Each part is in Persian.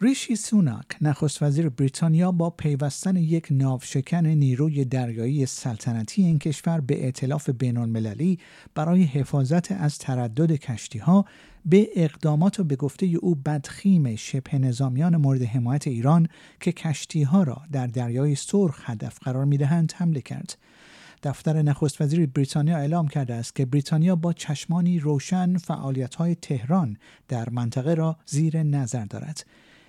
ریشی سوناک نخست وزیر بریتانیا با پیوستن یک ناوشکن نیروی دریایی سلطنتی این کشور به ائتلاف بین المللی برای حفاظت از تردد کشتی ها به اقدامات و به گفته او بدخیم شبه نظامیان مورد حمایت ایران که کشتی ها را در دریای سرخ هدف قرار می دهند حمله کرد. دفتر نخست وزیر بریتانیا اعلام کرده است که بریتانیا با چشمانی روشن فعالیت های تهران در منطقه را زیر نظر دارد.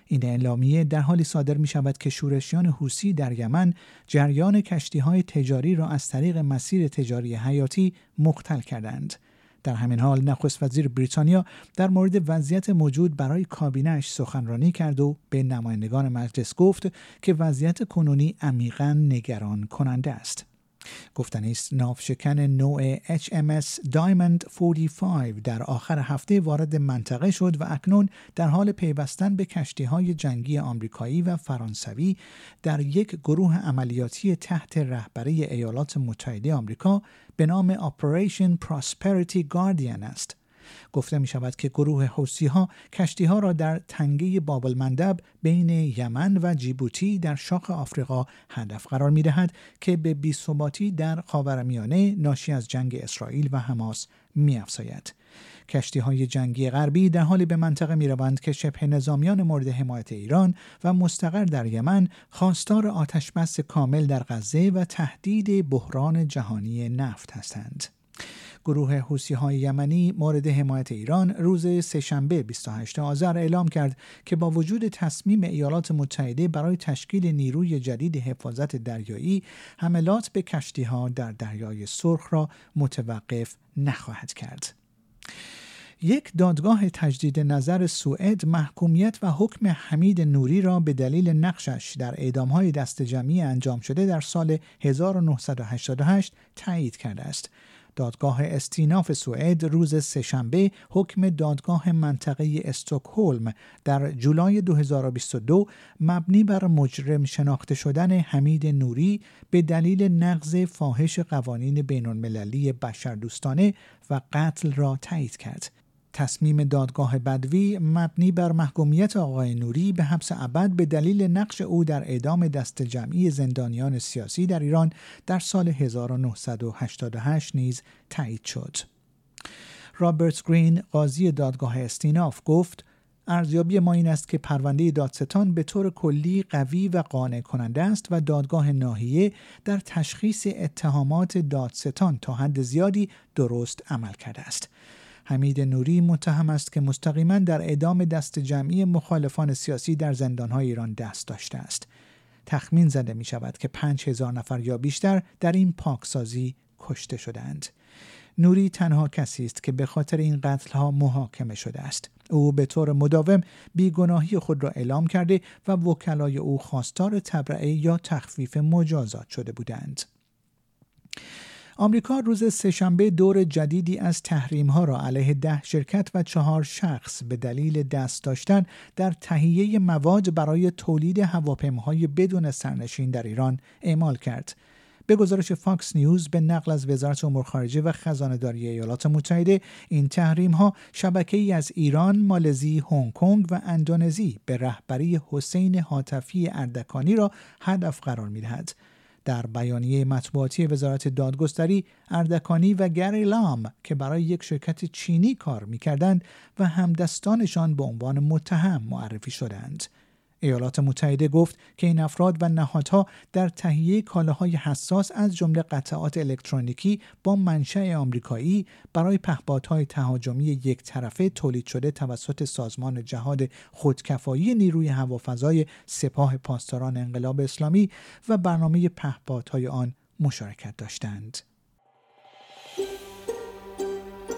این اعلامیه در حالی صادر می شود که شورشیان حوسی در یمن جریان کشتی های تجاری را از طریق مسیر تجاری حیاتی مختل کردند. در همین حال نخست وزیر بریتانیا در مورد وضعیت موجود برای کابینش سخنرانی کرد و به نمایندگان مجلس گفت که وضعیت کنونی عمیقا نگران کننده است. گفتنی است ناوشکن نوع HMS Diamond 45 در آخر هفته وارد منطقه شد و اکنون در حال پیوستن به کشتی های جنگی آمریکایی و فرانسوی در یک گروه عملیاتی تحت رهبری ایالات متحده آمریکا به نام Operation Prosperity Guardian است. گفته می شود که گروه حوسی ها کشتی ها را در تنگه بابل مندب بین یمن و جیبوتی در شاخ آفریقا هدف قرار می دهد که به بیثباتی در خاورمیانه ناشی از جنگ اسرائیل و حماس می افزاید. کشتی های جنگی غربی در حالی به منطقه می روند که شبه نظامیان مورد حمایت ایران و مستقر در یمن خواستار آتش بس کامل در غزه و تهدید بحران جهانی نفت هستند. گروه حوسی های یمنی مورد حمایت ایران روز سهشنبه 28 آذر اعلام کرد که با وجود تصمیم ایالات متحده برای تشکیل نیروی جدید حفاظت دریایی حملات به کشتی ها در دریای سرخ را متوقف نخواهد کرد. یک دادگاه تجدید نظر سوئد محکومیت و حکم حمید نوری را به دلیل نقشش در اعدامهای دست جمعی انجام شده در سال 1988 تایید کرده است. دادگاه استیناف سوئد روز سهشنبه حکم دادگاه منطقه استکهلم در جولای 2022 مبنی بر مجرم شناخته شدن حمید نوری به دلیل نقض فاحش قوانین بین المللی بشردوستانه و قتل را تایید کرد. تصمیم دادگاه بدوی مبنی بر محکومیت آقای نوری به حبس ابد به دلیل نقش او در اعدام دست جمعی زندانیان سیاسی در ایران در سال 1988 نیز تایید شد. رابرت گرین قاضی دادگاه استیناف گفت ارزیابی ما این است که پرونده دادستان به طور کلی قوی و قانع کننده است و دادگاه ناحیه در تشخیص اتهامات دادستان تا حد زیادی درست عمل کرده است. حمید نوری متهم است که مستقیما در اعدام دست جمعی مخالفان سیاسی در زندانهای ایران دست داشته است. تخمین زده می شود که پنج هزار نفر یا بیشتر در این پاکسازی کشته شدند. نوری تنها کسی است که به خاطر این قتل ها محاکمه شده است. او به طور مداوم بیگناهی خود را اعلام کرده و وکلای او خواستار تبرعه یا تخفیف مجازات شده بودند. آمریکا روز سهشنبه دور جدیدی از تحریم ها را علیه ده شرکت و چهار شخص به دلیل دست داشتن در تهیه مواد برای تولید هواپیماهای بدون سرنشین در ایران اعمال کرد. به گزارش فاکس نیوز به نقل از وزارت امور خارجه و خزانه داری ایالات متحده این تحریم ها شبکه ای از ایران، مالزی، هنگ کنگ و اندونزی به رهبری حسین حاتفی اردکانی را هدف قرار می دهد. در بیانیه مطبوعاتی وزارت دادگستری اردکانی و گری لام که برای یک شرکت چینی کار می‌کردند و همدستانشان به عنوان متهم معرفی شدند. ایالات متحده گفت که این افراد و نهادها در تهیه کالاهای حساس از جمله قطعات الکترونیکی با منشأ آمریکایی برای پهپادهای تهاجمی یک طرفه تولید شده توسط سازمان جهاد خودکفایی نیروی هوافضای سپاه پاسداران انقلاب اسلامی و برنامه پهپادهای آن مشارکت داشتند.